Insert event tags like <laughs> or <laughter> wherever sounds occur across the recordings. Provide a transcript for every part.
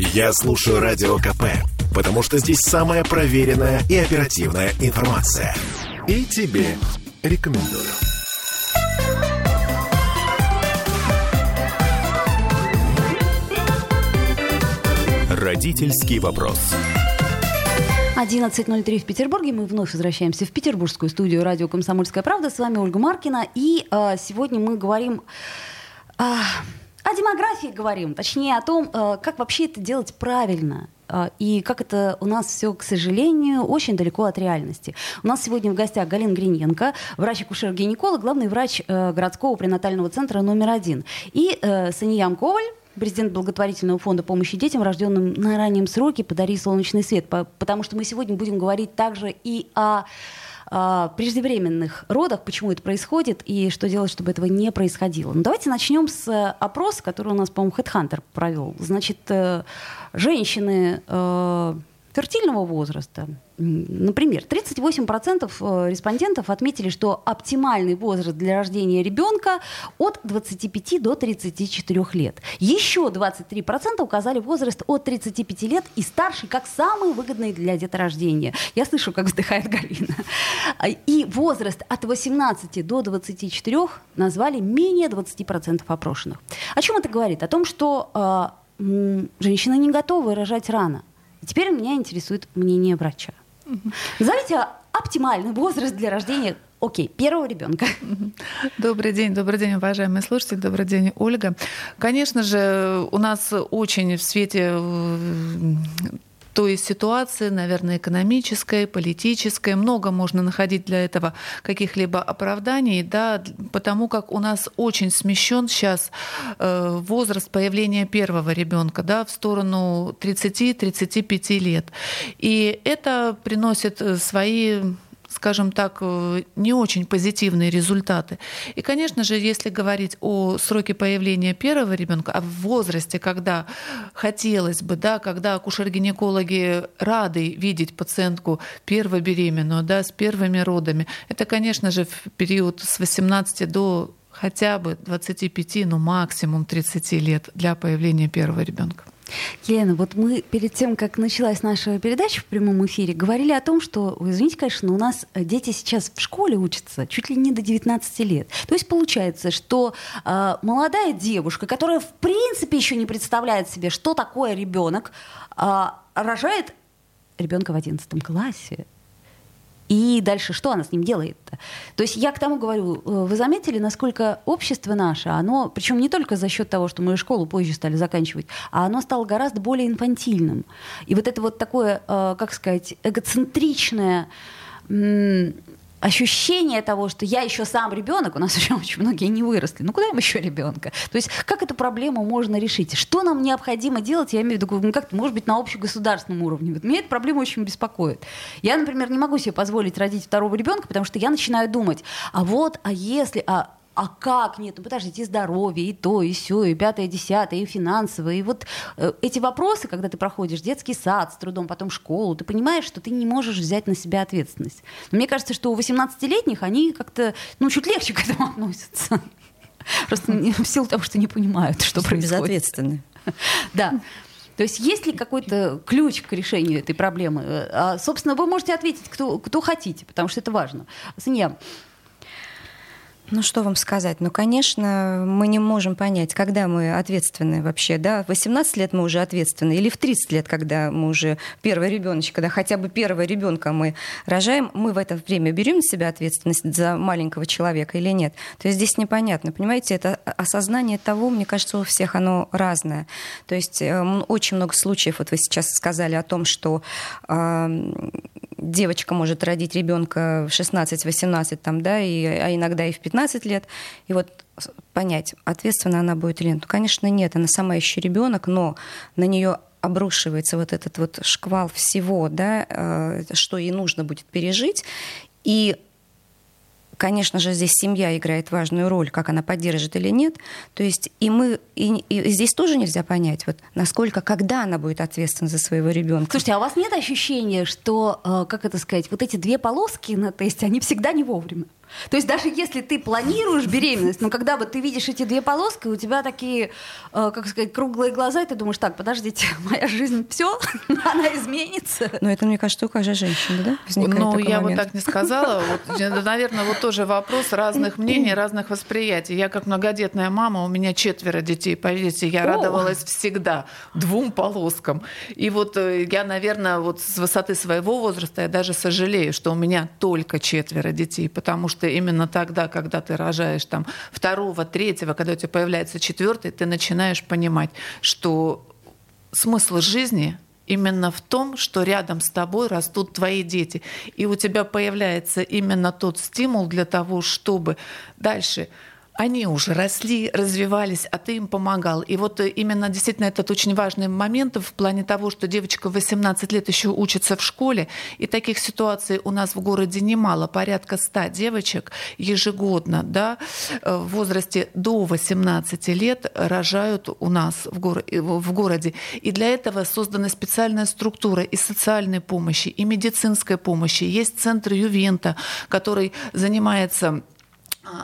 Я слушаю Радио КП, потому что здесь самая проверенная и оперативная информация. И тебе рекомендую. Родительский вопрос. 11.03 в Петербурге. Мы вновь возвращаемся в петербургскую студию радио «Комсомольская правда». С вами Ольга Маркина. И э, сегодня мы говорим... Э, о демографии говорим, точнее о том, э, как вообще это делать правильно. Э, и как это у нас все, к сожалению, очень далеко от реальности. У нас сегодня в гостях Галина Гриненко, врач-акушер-гинеколог, главный врач э, городского пренатального центра номер один. И Саньям Коваль, президент благотворительного фонда помощи детям, рожденным на раннем сроке «Подари солнечный свет», потому что мы сегодня будем говорить также и о преждевременных родах, почему это происходит и что делать, чтобы этого не происходило. Ну, давайте начнем с опроса, который у нас, по-моему, HeadHunter провел. Значит, э, женщины э, фертильного возраста, например, 38% э, респондентов отметили, что оптимальный возраст для рождения ребенка от 25 до 34 лет. Еще 23% указали возраст от 35 лет и старше как самый выгодный для деторождения. Я слышу, как вздыхает Галина. И возраст от 18 до 24 назвали менее 20% опрошенных. О чем это говорит? О том, что э, женщины не готовы рожать рано. Теперь меня интересует мнение врача. Назовите оптимальный возраст для рождения Окей, первого ребенка. Добрый день, добрый день, уважаемые слушатели, добрый день, Ольга. Конечно же, у нас очень в свете э, той ситуации, наверное, экономической, политической. Много можно находить для этого каких-либо оправданий, да, потому как у нас очень смещен сейчас э, возраст появления первого ребенка, да, в сторону 30-35 лет. И это приносит э, свои скажем так, э, не очень позитивные результаты. И, конечно же, если говорить о сроке появления первого ребенка, о возрасте, когда хотелось бы, да, когда акушер-гинекологи рады видеть пациентку первобеременную, да, с первыми родами, это, конечно же, в период с 18 до хотя бы 25, ну максимум 30 лет для появления первого ребенка. Елена, вот мы перед тем, как началась наша передача в прямом эфире, говорили о том, что, извините, конечно, у нас дети сейчас в школе учатся чуть ли не до 19 лет. То есть получается, что э, молодая девушка, которая в принципе еще не представляет себе, что такое ребенок, э, рожает ребенка в 11 классе. И дальше что она с ним делает-то? То есть я к тому говорю, э, вы заметили, насколько общество наше, оно, причем не только за счет того, что мы школу позже стали заканчивать, а оно стало гораздо более инфантильным. И вот это вот такое, э, как сказать, эгоцентричное ощущение того, что я еще сам ребенок, у нас <laughs> еще очень многие не выросли, ну куда им еще ребенка? То есть как эту проблему можно решить? Что нам необходимо делать? Я имею в виду, ну, как может быть, на общегосударственном уровне. Вот меня эта проблема очень беспокоит. Я, например, не могу себе позволить родить второго ребенка, потому что я начинаю думать, а вот, а если, а а как нет, ну подождите, и здоровье, и то, и все, и пятое, и десятое, и финансовое. И вот э, эти вопросы, когда ты проходишь детский сад с трудом, потом школу, ты понимаешь, что ты не можешь взять на себя ответственность. Но мне кажется, что у 18-летних они как-то, ну, чуть легче к этому относятся. Просто в силу того, что не понимают, что происходит. Безответственны. <laughs> Да. То есть есть ли какой-то ключ к решению этой проблемы? А, собственно, вы можете ответить, кто, кто хотите, потому что это важно. Санья, ну, что вам сказать? Ну, конечно, мы не можем понять, когда мы ответственны вообще, да? В 18 лет мы уже ответственны, или в 30 лет, когда мы уже первый ребеночек, когда хотя бы первого ребенка мы рожаем, мы в это время берем на себя ответственность за маленького человека или нет? То есть здесь непонятно, понимаете, это осознание того, мне кажется, у всех оно разное. То есть э, очень много случаев, вот вы сейчас сказали о том, что девочка может родить ребенка в 16-18, там, да, и, а иногда и в 15 лет. И вот понять, ответственна она будет или нет. Ну, конечно, нет, она сама еще ребенок, но на нее обрушивается вот этот вот шквал всего, да, э, что ей нужно будет пережить. И Конечно же, здесь семья играет важную роль, как она поддержит или нет. То есть и мы и, и здесь тоже нельзя понять, вот насколько, когда она будет ответственна за своего ребенка. Слушайте, а у вас нет ощущения, что, э, как это сказать, вот эти две полоски на тесте, они всегда не вовремя? То есть даже если ты планируешь беременность, но когда бы ты видишь эти две полоски, у тебя такие, э, как сказать, круглые глаза, и ты думаешь, так, подождите, <laughs> моя жизнь все, <laughs> она изменится. Но это, мне кажется, у каждой женщины, да? Возникает ну, я момент. бы так не сказала. Вот, наверное, вот тоже вопрос разных мнений, разных восприятий. Я как многодетная мама, у меня четверо детей, поверьте, я О! радовалась всегда двум полоскам. И вот э, я, наверное, вот с высоты своего возраста я даже сожалею, что у меня только четверо детей, потому что именно тогда, когда ты рожаешь там второго, третьего, когда у тебя появляется четвертый, ты начинаешь понимать, что смысл жизни именно в том, что рядом с тобой растут твои дети. И у тебя появляется именно тот стимул для того, чтобы дальше они уже росли, развивались, а ты им помогал. И вот э, именно действительно этот очень важный момент в плане того, что девочка в 18 лет еще учится в школе, и таких ситуаций у нас в городе немало, порядка 100 девочек ежегодно да, э, в возрасте до 18 лет рожают у нас в, горо- э, в городе. И для этого создана специальная структура и социальной помощи, и медицинской помощи. Есть центр Ювента, который занимается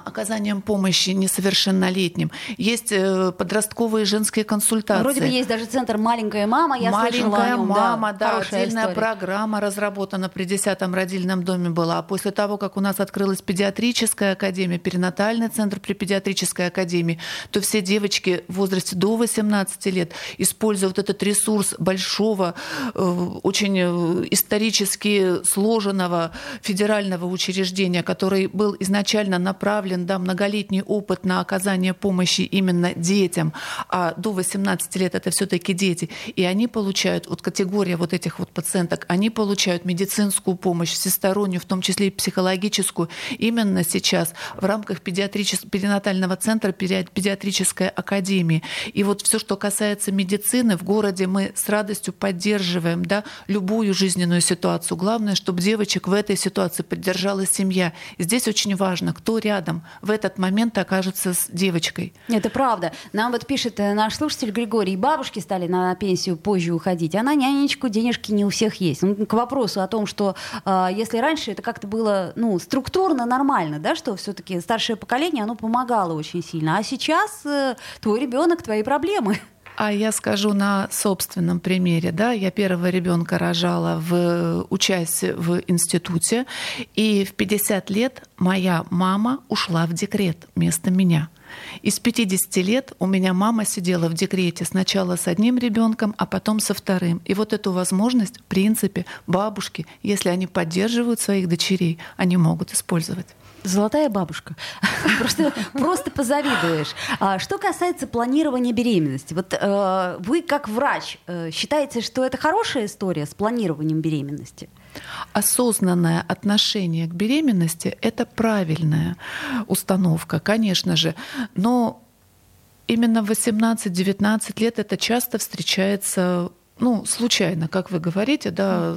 оказанием помощи несовершеннолетним. Есть э, подростковые женские консультации. Вроде бы есть даже центр «Маленькая мама», я «Маленькая нем, мама», да, да отдельная история. программа разработана при 10-м родильном доме была. А после того, как у нас открылась педиатрическая академия, перинатальный центр при педиатрической академии, то все девочки в возрасте до 18 лет, используя вот этот ресурс большого, э, очень э, исторически сложенного федерального учреждения, который был изначально направлен направлен да, многолетний опыт на оказание помощи именно детям, а до 18 лет это все-таки дети, и они получают, вот категория вот этих вот пациенток, они получают медицинскую помощь, всестороннюю, в том числе и психологическую, именно сейчас в рамках педиатрического перинатального центра педиатрической академии. И вот все, что касается медицины, в городе мы с радостью поддерживаем да, любую жизненную ситуацию. Главное, чтобы девочек в этой ситуации поддержала семья. И здесь очень важно, кто рядом рядом в этот момент окажется с девочкой. Это правда. Нам вот пишет э, наш слушатель Григорий, бабушки стали на пенсию позже уходить, а на нянечку денежки не у всех есть. Ну, к вопросу о том, что э, если раньше это как-то было ну, структурно нормально, да, что все-таки старшее поколение, оно помогало очень сильно, а сейчас э, твой ребенок, твои проблемы. А я скажу на собственном примере. Да, я первого ребенка рожала в участии в институте, и в 50 лет моя мама ушла в декрет вместо меня. Из 50 лет у меня мама сидела в декрете сначала с одним ребенком, а потом со вторым. И вот эту возможность, в принципе, бабушки, если они поддерживают своих дочерей, они могут использовать. Золотая бабушка. <laughs> Просто, просто позавидуешь. А, что касается планирования беременности, вот э, вы как врач э, считаете, что это хорошая история с планированием беременности? Осознанное отношение к беременности – это правильная установка, конечно же, но именно в 18-19 лет это часто встречается ну, случайно, как вы говорите, да,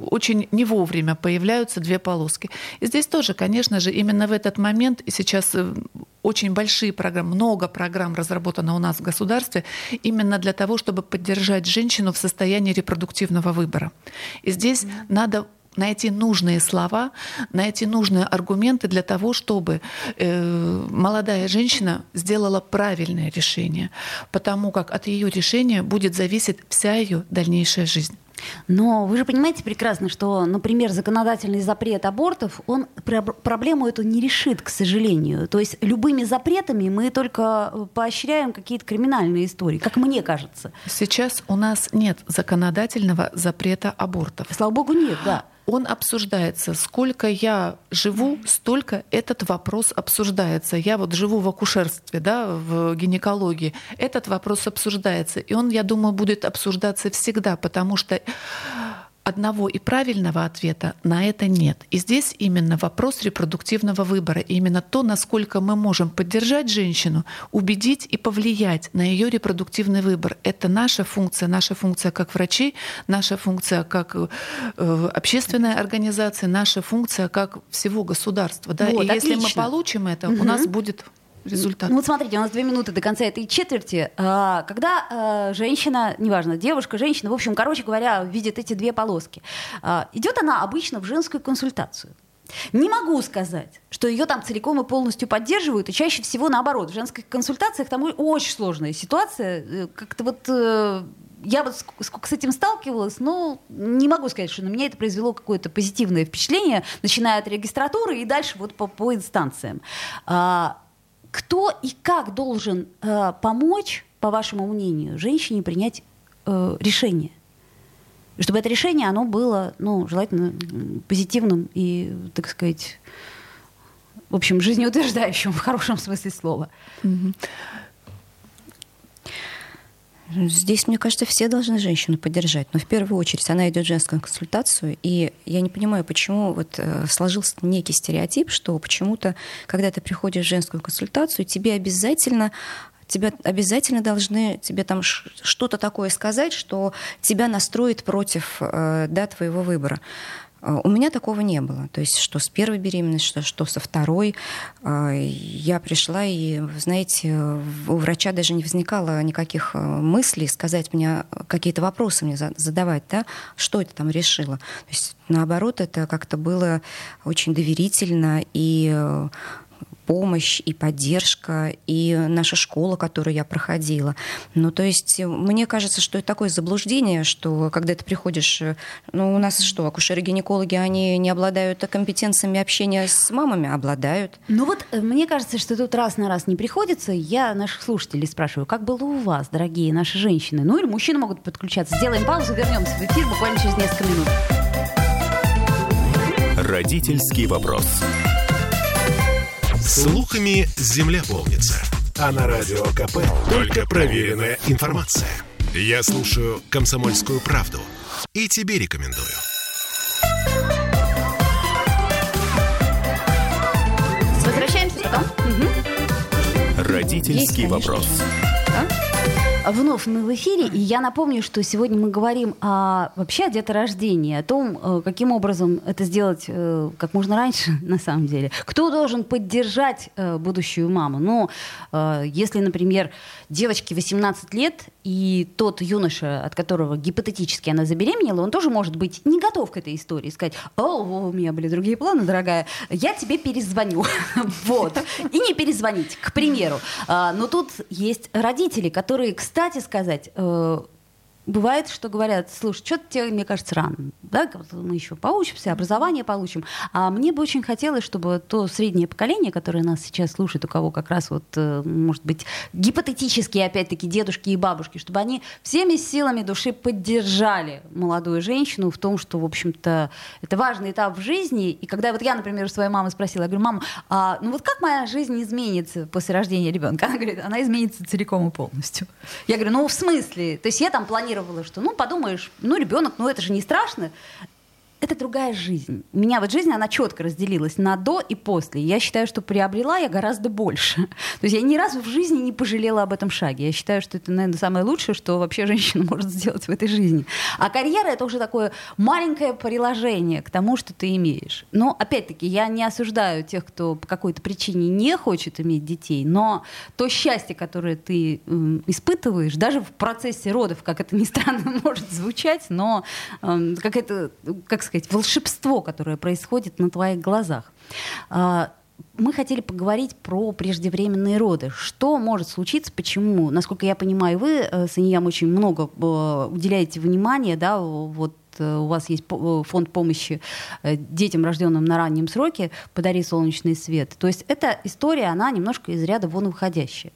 очень не вовремя появляются две полоски. И здесь тоже, конечно же, именно в этот момент, и сейчас э, очень большие программы, много программ разработано у нас в государстве именно для того, чтобы поддержать женщину в состоянии репродуктивного выбора. И здесь mm-hmm. надо найти нужные слова, найти нужные аргументы для того, чтобы э, молодая женщина сделала правильное решение, потому как от ее решения будет зависеть вся ее дальнейшая жизнь. Но вы же понимаете прекрасно, что, например, законодательный запрет абортов, он проблему эту не решит, к сожалению. То есть любыми запретами мы только поощряем какие-то криминальные истории, как мне кажется. Сейчас у нас нет законодательного запрета абортов. Слава богу, нет, да он обсуждается. Сколько я живу, столько этот вопрос обсуждается. Я вот живу в акушерстве, да, в гинекологии. Этот вопрос обсуждается. И он, я думаю, будет обсуждаться всегда, потому что одного и правильного ответа на это нет. И здесь именно вопрос репродуктивного выбора. И именно то, насколько мы можем поддержать женщину, убедить и повлиять на ее репродуктивный выбор. Это наша функция, наша функция как врачей, наша функция как э, общественная организация, наша функция как всего государства. Да? Вот, и отлично. если мы получим это, угу. у нас будет результат. Ну вот смотрите, у нас две минуты до конца этой четверти. А, когда а, женщина, неважно, девушка, женщина, в общем, короче говоря, видит эти две полоски, а, идет она обычно в женскую консультацию. Не могу сказать, что ее там целиком и полностью поддерживают, и чаще всего наоборот. В женских консультациях там очень сложная ситуация. Э, как-то вот э, я вот сколько с этим сталкивалась, но не могу сказать, что на меня это произвело какое-то позитивное впечатление, начиная от регистратуры и дальше вот по, по инстанциям. Кто и как должен а, помочь, по вашему мнению, женщине принять а, решение? Чтобы это решение, оно было, ну, желательно позитивным и, так сказать, в общем, жизнеутверждающим в хорошем смысле слова. Здесь, мне кажется, все должны женщину поддержать. Но в первую очередь она идет в женскую консультацию. И я не понимаю, почему вот э, сложился некий стереотип, что почему-то, когда ты приходишь в женскую консультацию, тебе обязательно тебя обязательно должны тебе там что-то такое сказать, что тебя настроит против э, да, твоего выбора. Э, у меня такого не было. То есть, что с первой беременностью, что, что со второй. Э, я пришла, и, знаете, у врача даже не возникало никаких мыслей сказать мне, какие-то вопросы мне задавать, да, что это там решила. То есть, наоборот, это как-то было очень доверительно и помощь и поддержка, и наша школа, которую я проходила. Ну, то есть, мне кажется, что это такое заблуждение, что когда ты приходишь, ну, у нас что, акушеры-гинекологи, они не обладают компетенциями общения с мамами? Обладают. Ну вот, э, мне кажется, что тут раз на раз не приходится. Я наших слушателей спрашиваю, как было у вас, дорогие наши женщины? Ну, или мужчины могут подключаться. Сделаем паузу, вернемся в эфир буквально через несколько минут. Родительский вопрос. Слухами земля полнится. А на радио КП только проверенная информация. Я слушаю «Комсомольскую правду» и тебе рекомендую. Возвращаемся потом. Угу. Родительский Есть, вопрос. А? Вновь мы в эфире, и я напомню, что сегодня мы говорим о, вообще о деторождении, о том, э, каким образом это сделать э, как можно раньше, <laughs> на самом деле. Кто должен поддержать э, будущую маму? Ну, если, например, девочке 18 лет, и тот юноша, от которого гипотетически она забеременела, он тоже может быть не готов к этой истории. Сказать, о, у меня были другие планы, дорогая, я тебе перезвоню. <laughs> Вот. И не перезвонить, к примеру. А, но тут есть родители, которые, кстати, кстати сказать, э, бывает, что говорят, слушай, что-то тебе, мне кажется, рано. Да? Мы еще поучимся, образование получим. А мне бы очень хотелось, чтобы то среднее поколение, которое нас сейчас слушает, у кого как раз вот, э, может быть, гипотетические, опять-таки, дедушки и бабушки, чтобы они всеми силами души поддержали молодую женщину в том, что, в общем-то, это важный этап в жизни. И когда вот я, например, у своей мамы спросила, я говорю, мама, а, ну вот как моя жизнь изменится после рождения ребенка? Она говорит, она изменится целиком и полностью. Я говорю, ну в смысле? То есть я там планирую планировала, что, ну, подумаешь, ну, ребенок, ну, это же не страшно это другая жизнь. У меня вот жизнь, она четко разделилась на до и после. Я считаю, что приобрела я гораздо больше. <laughs> То есть я ни разу в жизни не пожалела об этом шаге. Я считаю, что это, наверное, самое лучшее, что вообще женщина <laughs> может сделать в этой жизни. А карьера — это уже такое маленькое приложение к тому, что ты имеешь. Но, опять-таки, я не осуждаю тех, кто по какой-то причине не хочет иметь детей, но то счастье, которое ты э, испытываешь, даже в процессе родов, как это ни странно <laughs> может звучать, но э, как это, как сказать, волшебство, которое происходит на твоих глазах. А, мы хотели поговорить про преждевременные роды. Что может случиться, почему? Насколько я понимаю, вы э, с Иньям очень много э, уделяете внимания, да, вот э, у вас есть фонд помощи детям, рожденным на раннем сроке, «Подари солнечный свет». То есть эта история, она немножко из ряда вон выходящая.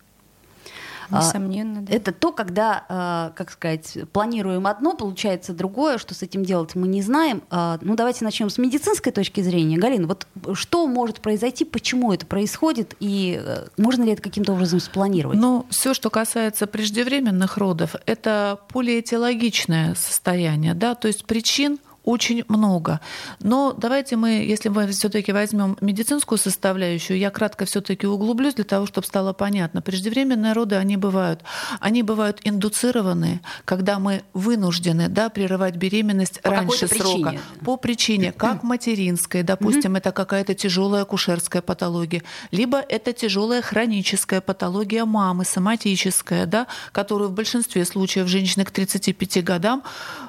А, Несомненно, да. Это то, когда, а, как сказать, планируем одно, получается другое, что с этим делать мы не знаем. А, ну, давайте начнем с медицинской точки зрения. Галина, вот что может произойти, почему это происходит, и э, можно ли это каким-то образом спланировать? Ну, все, что касается преждевременных родов, это полиэтиологичное состояние, да, то есть причин очень много. Но давайте мы, если мы все-таки возьмем медицинскую составляющую, я кратко все-таки углублюсь для того, чтобы стало понятно. Преждевременные роды, они бывают. Они бывают индуцированные, когда мы вынуждены да, прерывать беременность по раньше срока. Причине. По причине, как материнской, допустим, это какая-то тяжелая акушерская патология, либо это тяжелая хроническая патология мамы, соматическая, да, которую в большинстве случаев женщины к 35 годам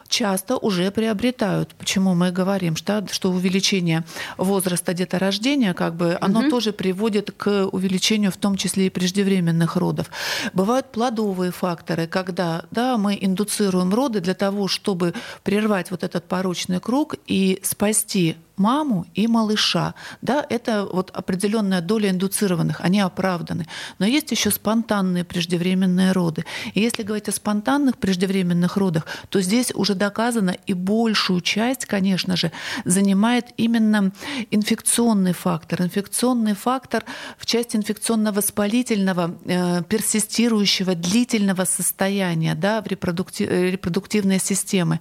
часто уже приобретают. Почему мы говорим, что, что увеличение возраста деторождения, как бы, оно угу. тоже приводит к увеличению, в том числе и преждевременных родов. Бывают плодовые факторы, когда да, мы индуцируем роды для того, чтобы прервать вот этот порочный круг и спасти маму и малыша. Да, это вот определенная доля индуцированных, они оправданы. Но есть еще спонтанные преждевременные роды. И если говорить о спонтанных преждевременных родах, то здесь уже доказано и большую часть, конечно же, занимает именно инфекционный фактор. Инфекционный фактор в части инфекционно-воспалительного, э, персистирующего, длительного состояния да, в репродуктив, э, репродуктивной системы.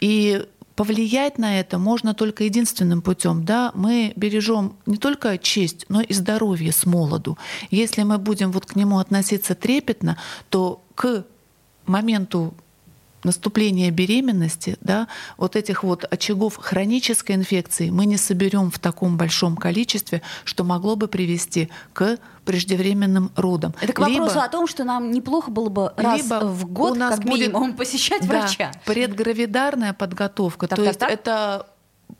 И повлиять на это можно только единственным путем. Да? Мы бережем не только честь, но и здоровье с молоду. Если мы будем вот к нему относиться трепетно, то к моменту наступления беременности, да, вот этих вот очагов хронической инфекции мы не соберем в таком большом количестве, что могло бы привести к преждевременным родам. Это к вопросу либо, о том, что нам неплохо было бы раз либо в год у нас как минимум будет, <laughs> посещать да, врача. Предгравидарная подготовка, так, то так, есть так? это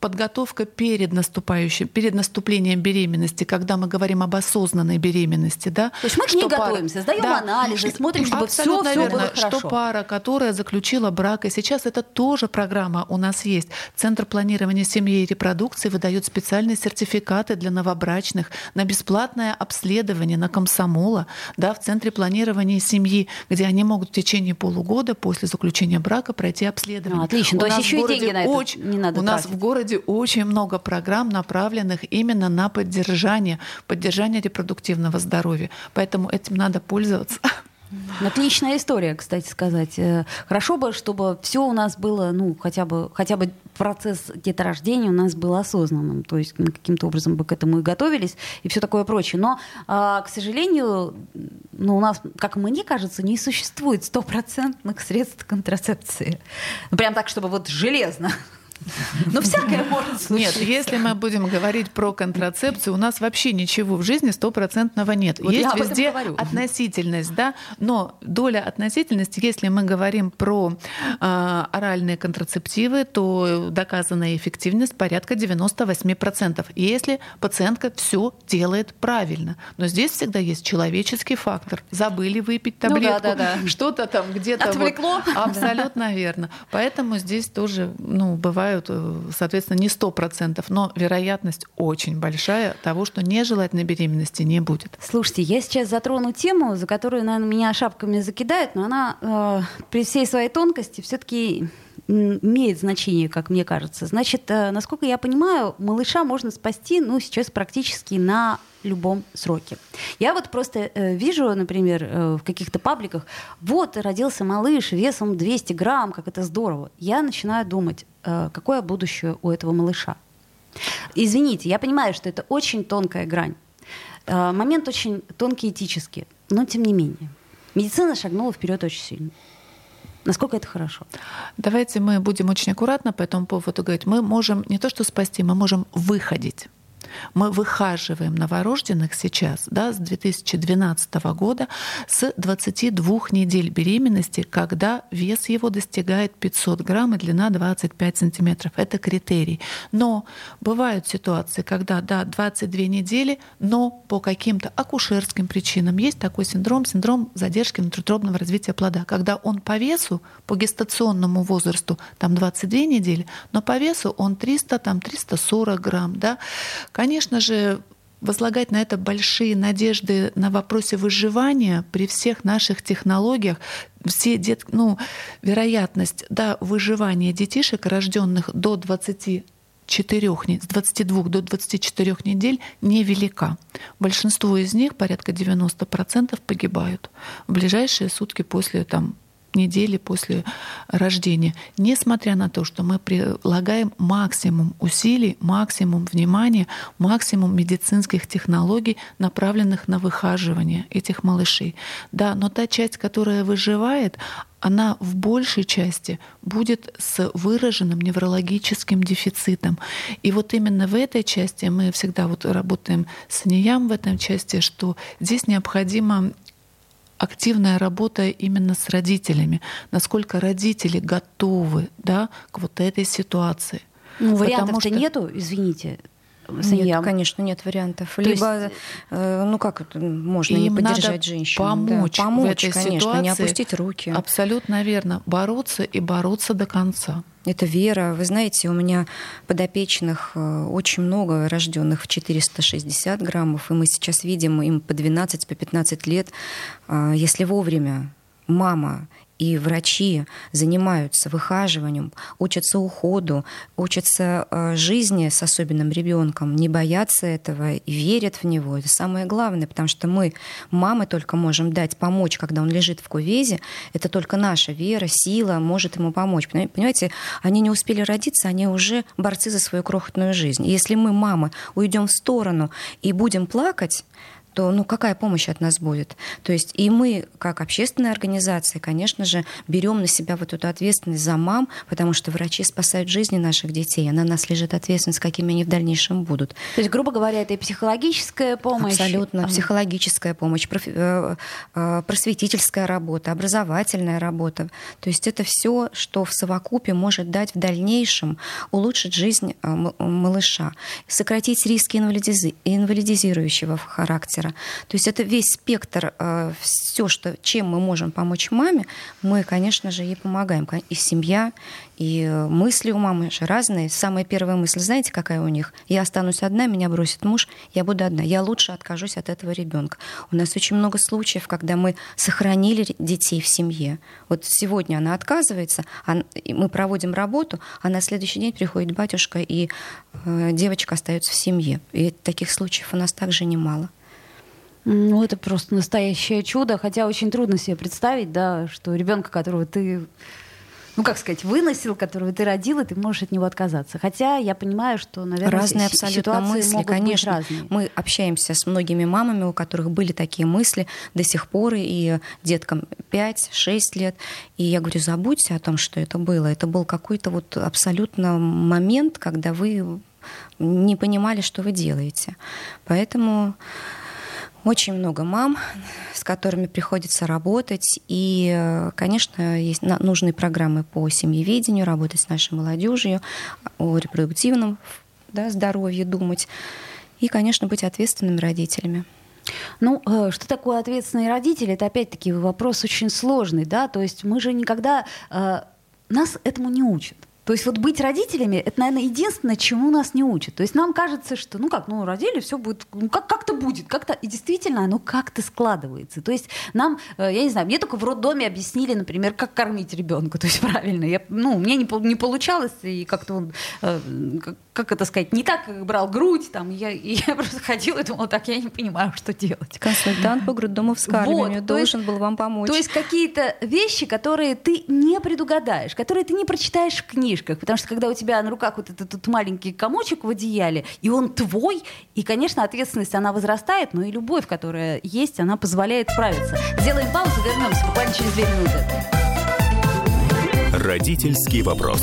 подготовка перед наступающим, перед наступлением беременности, когда мы говорим об осознанной беременности, да? То есть мы к ней пара, готовимся, сдаем да, анализы, смотрим, чтобы все, все было хорошо. Что пара, которая заключила брак, и сейчас это тоже программа у нас есть. Центр планирования семьи и репродукции выдает специальные сертификаты для новобрачных на бесплатное обследование на комсомола, да, в Центре планирования семьи, где они могут в течение полугода после заключения брака пройти обследование. Ну, отлично, у то есть еще и деньги на это очень, не надо У тратить. нас в городе городе очень много программ, направленных именно на поддержание, поддержание репродуктивного здоровья. Поэтому этим надо пользоваться. Отличная история, кстати сказать. Э, хорошо бы, чтобы все у нас было, ну, хотя бы, хотя бы процесс деторождения у нас был осознанным. То есть мы каким-то образом бы к этому и готовились, и все такое прочее. Но, а, к сожалению, ну, у нас, как мне кажется, не существует стопроцентных средств контрацепции. Ну, прям так, чтобы вот железно. Но всякое может случиться. Нет, если мы будем говорить про контрацепцию, у нас вообще ничего в жизни стопроцентного нет. Вот Есть везде относительность, да, но доля относительности, если мы говорим про э, оральные контрацептивы, то доказанная эффективность порядка 98%. Если пациентка все делает правильно. Но здесь всегда есть человеческий фактор. Забыли выпить таблетку, ну, да, да, да. что-то там где-то... Отвлекло. Вот. Абсолютно верно. Поэтому здесь тоже ну, бывает бывают, э, соответственно, не 100%, но вероятность очень большая того, что нежелательной беременности не будет. Слушайте, я сейчас затрону тему, за которую, наверное, меня шапками закидают, но она э, при всей своей тонкости все-таки имеет значение, как мне кажется. Значит, э, насколько я понимаю, малыша можно спасти, ну, сейчас практически на любом сроке. Я вот просто э, вижу, например, э, в каких-то пабликах, вот родился малыш весом 200 грамм, как это здорово. Я начинаю думать, какое будущее у этого малыша. Извините, я понимаю, что это очень тонкая грань. Э, момент очень тонкий этический, но тем не менее. Медицина шагнула вперед очень сильно. Насколько это хорошо? Давайте мы будем очень аккуратно по этому поводу говорить. Мы можем не то что спасти, мы можем выходить мы выхаживаем новорожденных сейчас да, с 2012 года с 22 недель беременности, когда вес его достигает 500 грамм и длина 25 сантиметров. Это критерий. Но бывают ситуации, когда, да, 22 недели, но по каким-то акушерским причинам есть такой синдром, синдром задержки внутритробного развития плода, когда он по весу, по гестационному возрасту, там 22 недели, но по весу он 300, там 340 грамм, да, Конечно же, возлагать на это большие надежды на вопросе выживания при всех наших технологиях, все дет, ну, вероятность да, выживания детишек, рожденных до 20 4, с 22 до 24 недель невелика. Большинство из них, порядка 90%, погибают в ближайшие сутки после там, недели после рождения, несмотря на то, что мы прилагаем максимум усилий, максимум внимания, максимум медицинских технологий, направленных на выхаживание этих малышей. Да, но та часть, которая выживает, она в большей части будет с выраженным неврологическим дефицитом. И вот именно в этой части мы всегда вот работаем с НИЯМ в этом части, что здесь необходимо активная работа именно с родителями, насколько родители готовы да, к вот этой ситуации. Ну, вариантов-то что... нету, извините. Нет, конечно, нет вариантов. То Либо, есть, э, ну как это можно не поддержать надо женщину? Помочь, да, помочь в этой конечно, ситуации, не опустить руки. Абсолютно верно. Бороться и бороться до конца. Это вера. Вы знаете, у меня подопечных э, очень много, рожденных в 460 граммов, и мы сейчас видим им по 12, по 15 лет. А, если вовремя мама и врачи занимаются выхаживанием, учатся уходу, учатся э, жизни с особенным ребенком, не боятся этого и верят в него. Это самое главное, потому что мы, мамы, только можем дать, помочь, когда он лежит в кувезе. Это только наша вера, сила может ему помочь. Понимаете, они не успели родиться, они уже борцы за свою крохотную жизнь. Если мы, мамы, уйдем в сторону и будем плакать, то ну, какая помощь от нас будет? То есть и мы, как общественная организация, конечно же, берем на себя вот эту ответственность за мам, потому что врачи спасают жизни наших детей, а на нас лежит ответственность, какими они в дальнейшем будут. То есть, грубо говоря, это и психологическая помощь? Абсолютно. Психологическая помощь, э, э, просветительская работа, образовательная работа. То есть это все, что в совокупе может дать в дальнейшем улучшить жизнь э, малыша, сократить риски инвалидизирующего характера, спектра. То есть это весь спектр, э, все, что, чем мы можем помочь маме, мы, конечно же, ей помогаем. И семья, и мысли у мамы же разные. Самая первая мысль, знаете, какая у них? Я останусь одна, меня бросит муж, я буду одна. Я лучше откажусь от этого ребенка. У нас очень много случаев, когда мы сохранили детей в семье. Вот сегодня она отказывается, мы проводим работу, а на следующий день приходит батюшка, и э, девочка остается в семье. И таких случаев у нас также немало. Ну, это просто настоящее чудо, хотя очень трудно себе представить, да, что ребенка, которого ты ну, как сказать, выносил, которого ты родила, ты можешь от него отказаться. Хотя я понимаю, что, наверное, разные абсолютно мысли, могут конечно. Быть разные. Мы общаемся с многими мамами, у которых были такие мысли до сих пор, и деткам 5-6 лет. И я говорю, забудьте о том, что это было. Это был какой-то вот абсолютно момент, когда вы не понимали, что вы делаете. Поэтому очень много мам, с которыми приходится работать. И, конечно, есть нужные программы по семьеведению, работать с нашей молодежью, о репродуктивном да, здоровье думать. И, конечно, быть ответственными родителями. Ну, э, что такое ответственные родители? Это опять-таки вопрос очень сложный, да, то есть мы же никогда э, нас этому не учат. То есть вот быть родителями, это, наверное, единственное, чему нас не учат. То есть нам кажется, что, ну как, ну родили, все будет, ну как, как-то будет, как-то, и действительно оно как-то складывается. То есть нам, э, я не знаю, мне только в роддоме объяснили, например, как кормить ребенка, то есть правильно. Я, ну, мне не, не получалось, и как-то он, э, как это сказать, не так брал грудь, там, я, я <laughs> просто ходила и думала, так, я не понимаю, что делать. Консультант по грудному вскармливанию вот, должен есть, был вам помочь. То есть какие-то вещи, которые ты не предугадаешь, которые ты не прочитаешь в книжках, потому что когда у тебя на руках вот этот, этот маленький комочек в одеяле, и он твой, и, конечно, ответственность, она возрастает, но и любовь, которая есть, она позволяет справиться. Сделаем паузу, вернемся буквально через две минуты. Родительский вопрос.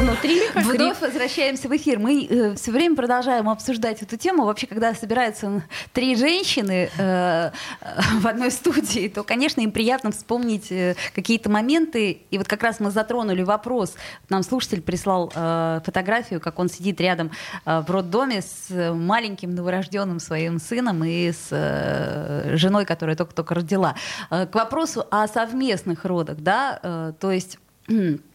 внутри. Вновь возвращаемся в эфир. Мы э, все время продолжаем обсуждать эту тему. Вообще, когда собираются три женщины э, в одной студии, то, конечно, им приятно вспомнить э, какие-то моменты. И вот как раз мы затронули вопрос. Нам слушатель прислал э, фотографию, как он сидит рядом э, в роддоме с маленьким новорожденным своим сыном и с э, женой, которая только-только родила. Э, к вопросу о совместных родах, да, э, то есть Э, <clears throat>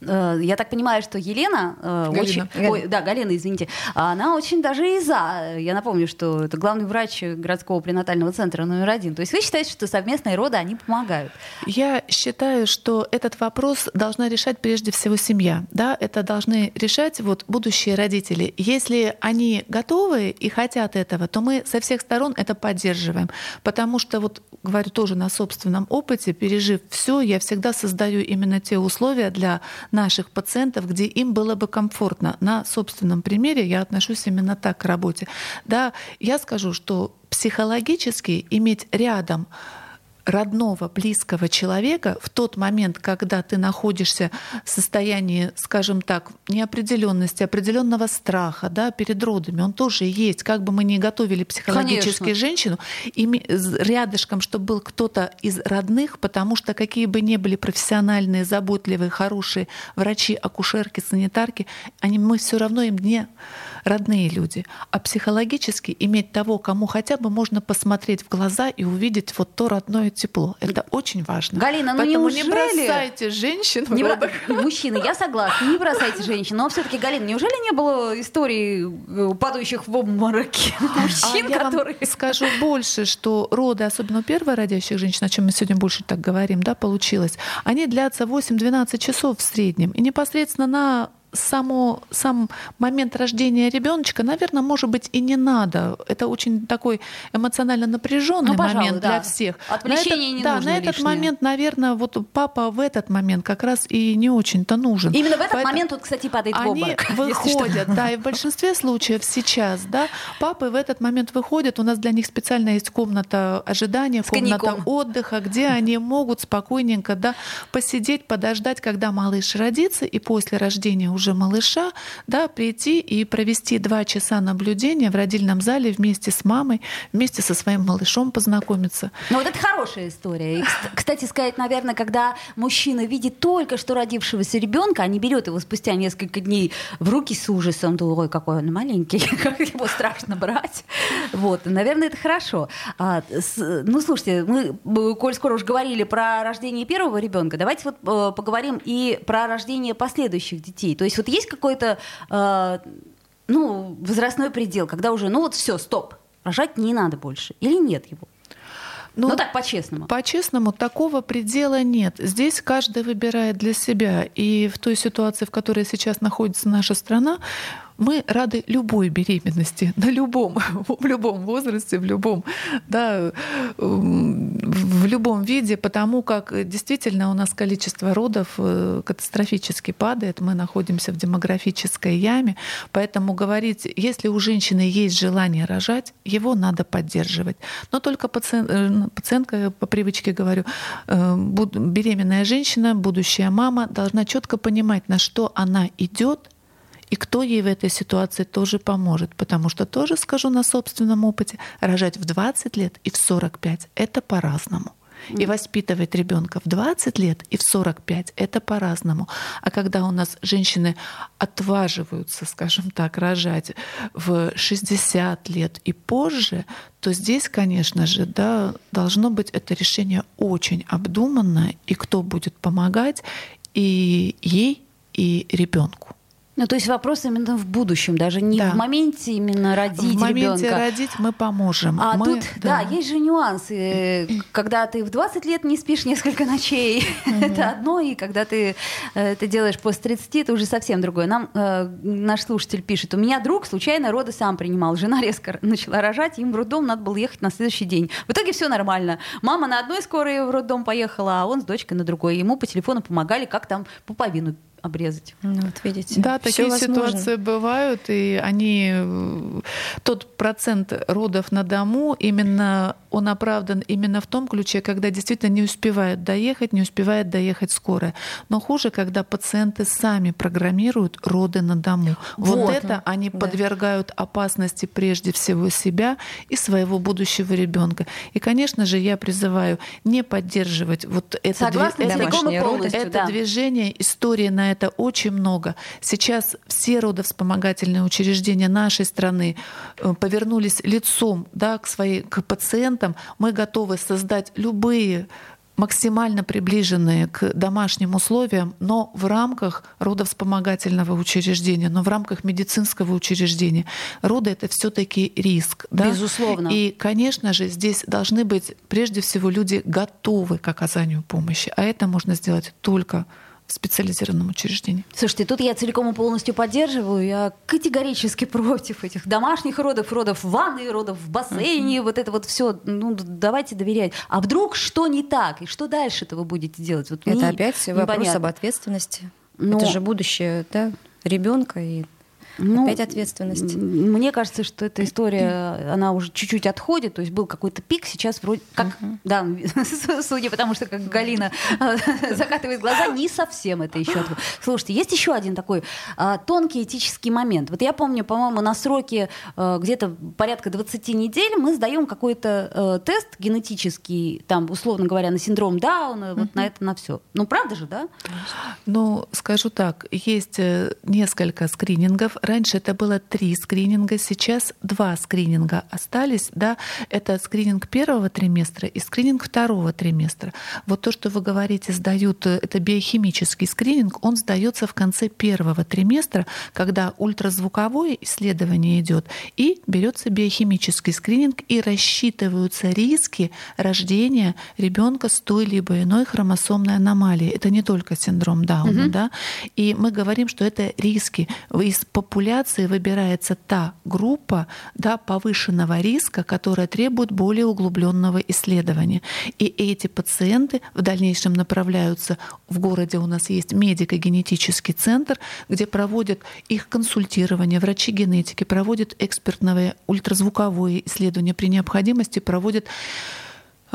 я так понимаю, что Елена э, Галина. очень, Галина. Ой, да, Галина, извините, она очень даже и за. Я напомню, что это главный врач городского пренатального центра номер один. То есть вы считаете, что совместные роды они помогают? Я считаю, что этот вопрос должна решать прежде всего семья, да, это должны решать вот будущие родители. Если они готовы и хотят этого, то мы со всех сторон это поддерживаем, потому что вот говорю тоже на собственном опыте, пережив все, я всегда создаю именно те условия для наших пациентов, где им было бы комфортно. На собственном примере я отношусь именно так к работе. Да, я скажу, что психологически иметь рядом родного, близкого человека в тот момент, когда ты находишься в состоянии, скажем так, неопределенности, определенного страха да, перед родами, он тоже есть. Как бы мы ни готовили психологически Конечно. женщину, и рядышком, чтобы был кто-то из родных, потому что какие бы ни были профессиональные, заботливые, хорошие врачи, акушерки, санитарки, они, мы все равно им не родные люди. А психологически иметь того, кому хотя бы можно посмотреть в глаза и увидеть вот то родное тепло. Это очень важно. Галина, ну Поэтому неужели... не бросайте женщин не бро... Мужчины, я согласна, не бросайте женщин. Но все-таки, Галина, неужели не было истории э, падающих в обмороки <laughs> а мужчин, а которые... Я скажу больше, что роды, особенно у первородящих женщин, о чем мы сегодня больше так говорим, да, получилось, они длятся 8-12 часов в среднем. И непосредственно на само, сам момент рождения ребеночка, наверное, может быть, и не надо. Это очень такой эмоционально напряженный ну, момент да. для всех. Отвлечение на не да, нужно на этот лишнее. момент, наверное, вот папа в этот момент как раз и не очень-то нужен. Именно в этот Поэтому момент, вот, кстати, падает они в обморок. <laughs> выходят, да, и в большинстве случаев сейчас, да, папы в этот момент выходят, у нас для них специально есть комната ожидания, С комната коньяком. отдыха, где <laughs> они могут спокойненько, да, посидеть, подождать, когда малыш родится, и после рождения уже малыша да, прийти и провести два часа наблюдения в родильном зале вместе с мамой, вместе со своим малышом познакомиться. Ну вот это хорошая история. И, кстати сказать, наверное, когда мужчина видит только что родившегося ребенка, а не берет его спустя несколько дней в руки с ужасом, то ой, какой он маленький, <laughs> как его страшно брать. Вот, наверное, это хорошо. А, с, ну, слушайте, мы, коль скоро уж говорили про рождение первого ребенка, давайте вот э, поговорим и про рождение последующих детей. То есть вот есть какой-то э, ну, возрастной предел, когда уже, ну вот все, стоп, рожать не надо больше, или нет его? Ну, ну так, по-честному. По-честному, такого предела нет. Здесь каждый выбирает для себя. И в той ситуации, в которой сейчас находится наша страна, мы рады любой беременности, на любом, <laughs> в любом возрасте, в любом, да, в любом виде, потому как действительно у нас количество родов э, катастрофически падает, мы находимся в демографической яме, поэтому говорить, если у женщины есть желание рожать, его надо поддерживать. Но только пациент, э, пациентка, по привычке говорю, э, беременная женщина, будущая мама должна четко понимать, на что она идет, и кто ей в этой ситуации тоже поможет. Потому что тоже скажу на собственном опыте, рожать в 20 лет и в 45 — это по-разному. И воспитывать ребенка в 20 лет и в 45 это по-разному. А когда у нас женщины отваживаются, скажем так, рожать в 60 лет и позже, то здесь, конечно же, да, должно быть это решение очень обдуманное, и кто будет помогать и ей, и ребенку. Ну, то есть вопрос именно в будущем, даже не да. в моменте именно родить В моменте ребенка. родить мы поможем. А мы, тут, да. да, есть же нюансы. <clears throat> Когда ты в 20 лет не спишь несколько ночей, <laughs> это одно, и когда ты э, это делаешь после 30, это уже совсем другое. Нам э, наш слушатель пишет, у меня друг случайно роды сам принимал, жена резко начала рожать, им в роддом надо было ехать на следующий день. В итоге все нормально. Мама на одной скорой в роддом поехала, а он с дочкой на другой. Ему по телефону помогали, как там пуповину обрезать. Ну, вот видите. Да, такие возможно. ситуации бывают, и они тот процент родов на дому именно он оправдан именно в том ключе, когда действительно не успевают доехать, не успевает доехать скорая. Но хуже, когда пациенты сами программируют роды на дому. Вот, вот это они да. подвергают опасности прежде всего себя и своего будущего ребенка. И, конечно же, я призываю не поддерживать вот это, Согласна, это, это, это да. движение, истории на это очень много. Сейчас все родовспомогательные учреждения нашей страны э, повернулись лицом да, к, своей, к пациентам. Мы готовы создать любые максимально приближенные к домашним условиям, но в рамках родовспомогательного учреждения, но в рамках медицинского учреждения. Роды это все-таки риск. Да? Безусловно. И, конечно же, здесь должны быть прежде всего люди готовы к оказанию помощи. А это можно сделать только в специализированном учреждении. Слушайте, тут я целиком и полностью поддерживаю. Я категорически против этих домашних родов, родов в ванной, родов в бассейне, uh-huh. вот это вот все. Ну, давайте доверять. А вдруг что не так? И что дальше-то вы будете делать? Вот это опять вопрос об ответственности. Но... Это же будущее да, ребенка и ну, Опять ответственность. Мне кажется, что эта история, она уже чуть-чуть отходит, то есть был какой-то пик, сейчас вроде как, uh-huh. да, <laughs> судя потому что как Галина <laughs> закатывает глаза, не совсем это еще отходит. Слушайте, есть еще один такой а, тонкий этический момент. Вот я помню, по-моему, на сроке а, где-то порядка 20 недель мы сдаем какой-то а, тест генетический, там, условно говоря, на синдром Дауна, вот на это, на все. Ну, правда же, да? Ну, скажу так, есть э, несколько скринингов, Раньше это было три скрининга, сейчас два скрининга остались. Да? Это скрининг первого триместра и скрининг второго триместра. Вот то, что вы говорите, сдают, э, это биохимический скрининг, он сдается в конце первого триместра, когда ультразвуковое исследование идет, и берется биохимический скрининг и рассчитываются риски рождения ребенка с той либо иной хромосомной аномалией. Это не только синдром Дауна, угу. да. И мы говорим, что это риски из популяции выбирается та группа да, повышенного риска, которая требует более углубленного исследования. И эти пациенты в дальнейшем направляются. В городе у нас есть медико-генетический центр, где проводят их консультирование, врачи генетики проводят экспертное ультразвуковое исследование, при необходимости проводят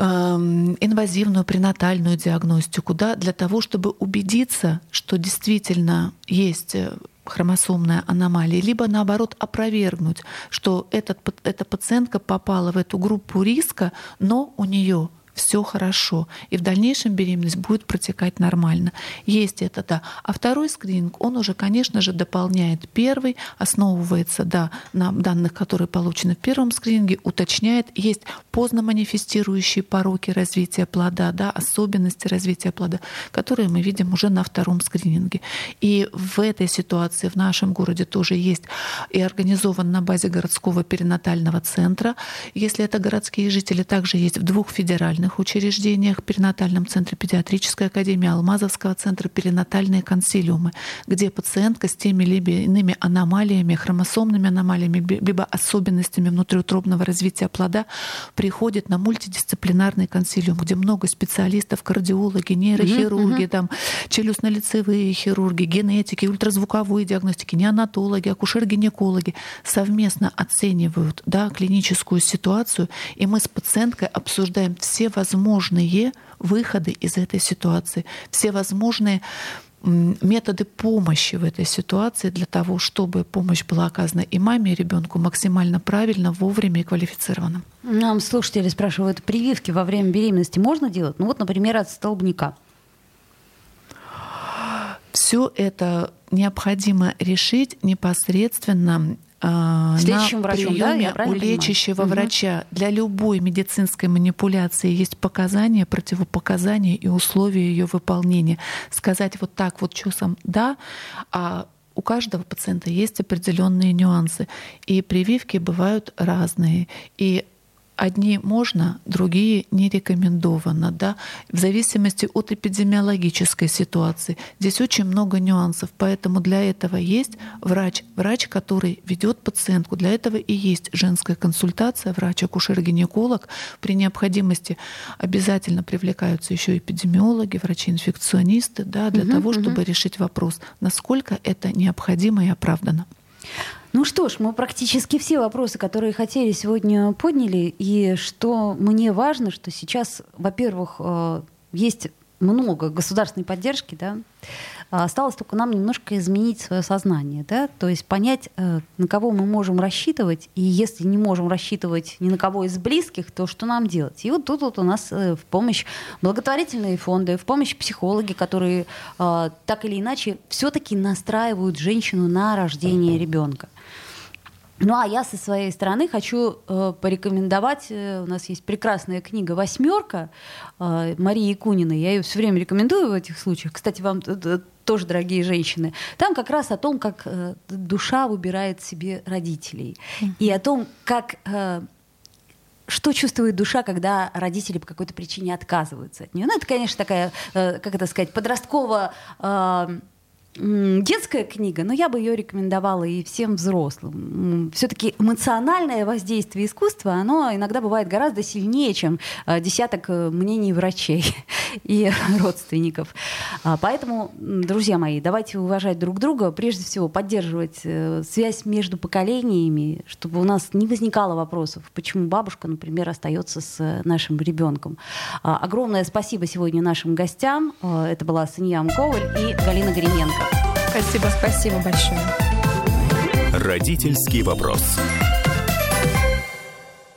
инвазивную пренатальную диагностику, да, для того, чтобы убедиться, что действительно есть э, хромосомная аномалия, либо наоборот опровергнуть, что этот, эта пациентка попала в эту группу риска, но у нее все хорошо, и в дальнейшем беременность будет протекать нормально. Есть это, да. А второй скрининг, он уже, конечно же, дополняет первый, основывается да, на данных, которые получены в первом скрининге, уточняет, есть поздно манифестирующие пороки развития плода, да, особенности развития плода, которые мы видим уже на втором скрининге. И в этой ситуации в нашем городе тоже есть и организован на базе городского перинатального центра. Если это городские жители, также есть в двух федеральных перинатальных учреждениях, перинатальном центре педиатрической академии, Алмазовского центра перинатальные консилиумы, где пациентка с теми либо иными аномалиями, хромосомными аномалиями, либо особенностями внутриутробного развития плода приходит на мультидисциплинарный консилиум, где много специалистов, кардиологи, нейрохирурги, mm-hmm. там, челюстно-лицевые хирурги, генетики, ультразвуковые диагностики, неонатологи, акушер-гинекологи совместно оценивают да, клиническую ситуацию, и мы с пациенткой обсуждаем все возможные выходы из этой ситуации, все возможные методы помощи в этой ситуации для того, чтобы помощь была оказана и маме, и ребенку максимально правильно, вовремя и квалифицированно. Нам слушатели спрашивают, прививки во время беременности можно делать? Ну вот, например, от столбняка. Все это необходимо решить непосредственно с лечащим врачом, да, у лечащего понимаю? врача для любой медицинской манипуляции есть показания, противопоказания и условия ее выполнения. Сказать вот так вот чувством да, а у каждого пациента есть определенные нюансы. И прививки бывают разные. И Одни можно, другие не рекомендовано, да, в зависимости от эпидемиологической ситуации. Здесь очень много нюансов, поэтому для этого есть врач, врач, который ведет пациентку. Для этого и есть женская консультация, врач-акушер-гинеколог. При необходимости обязательно привлекаются еще эпидемиологи, врачи-инфекционисты, да, для угу, того, чтобы угу. решить вопрос, насколько это необходимо и оправдано. Ну что ж, мы практически все вопросы, которые хотели, сегодня подняли. И что мне важно, что сейчас, во-первых, э, есть много государственной поддержки, да, осталось только нам немножко изменить свое сознание, да, то есть понять, э, на кого мы можем рассчитывать, и если не можем рассчитывать ни на кого из близких, то что нам делать? И вот тут вот у нас э, в помощь благотворительные фонды, в помощь психологи, которые э, так или иначе все-таки настраивают женщину на рождение ребенка. Ну а я со своей стороны хочу э, порекомендовать, э, у нас есть прекрасная книга «Восьмерка» э, Марии Куниной, я ее все время рекомендую в этих случаях. Кстати, вам тоже, дорогие женщины, там как раз о том, как э, душа выбирает себе родителей, mm-hmm. и о том, как... Э, что чувствует душа, когда родители по какой-то причине отказываются от нее. Ну, это, конечно, такая, э, как это сказать, подростково... Э, детская книга, но я бы ее рекомендовала и всем взрослым. Все-таки эмоциональное воздействие искусства, оно иногда бывает гораздо сильнее, чем а, десяток э, мнений врачей <laughs> и родственников. А, поэтому, друзья мои, давайте уважать друг друга, прежде всего поддерживать э, связь между поколениями, чтобы у нас не возникало вопросов, почему бабушка, например, остается с э, нашим ребенком. А, огромное спасибо сегодня нашим гостям. Это была Санья Коваль и Галина Гременко. Спасибо. Спасибо большое. Родительский вопрос.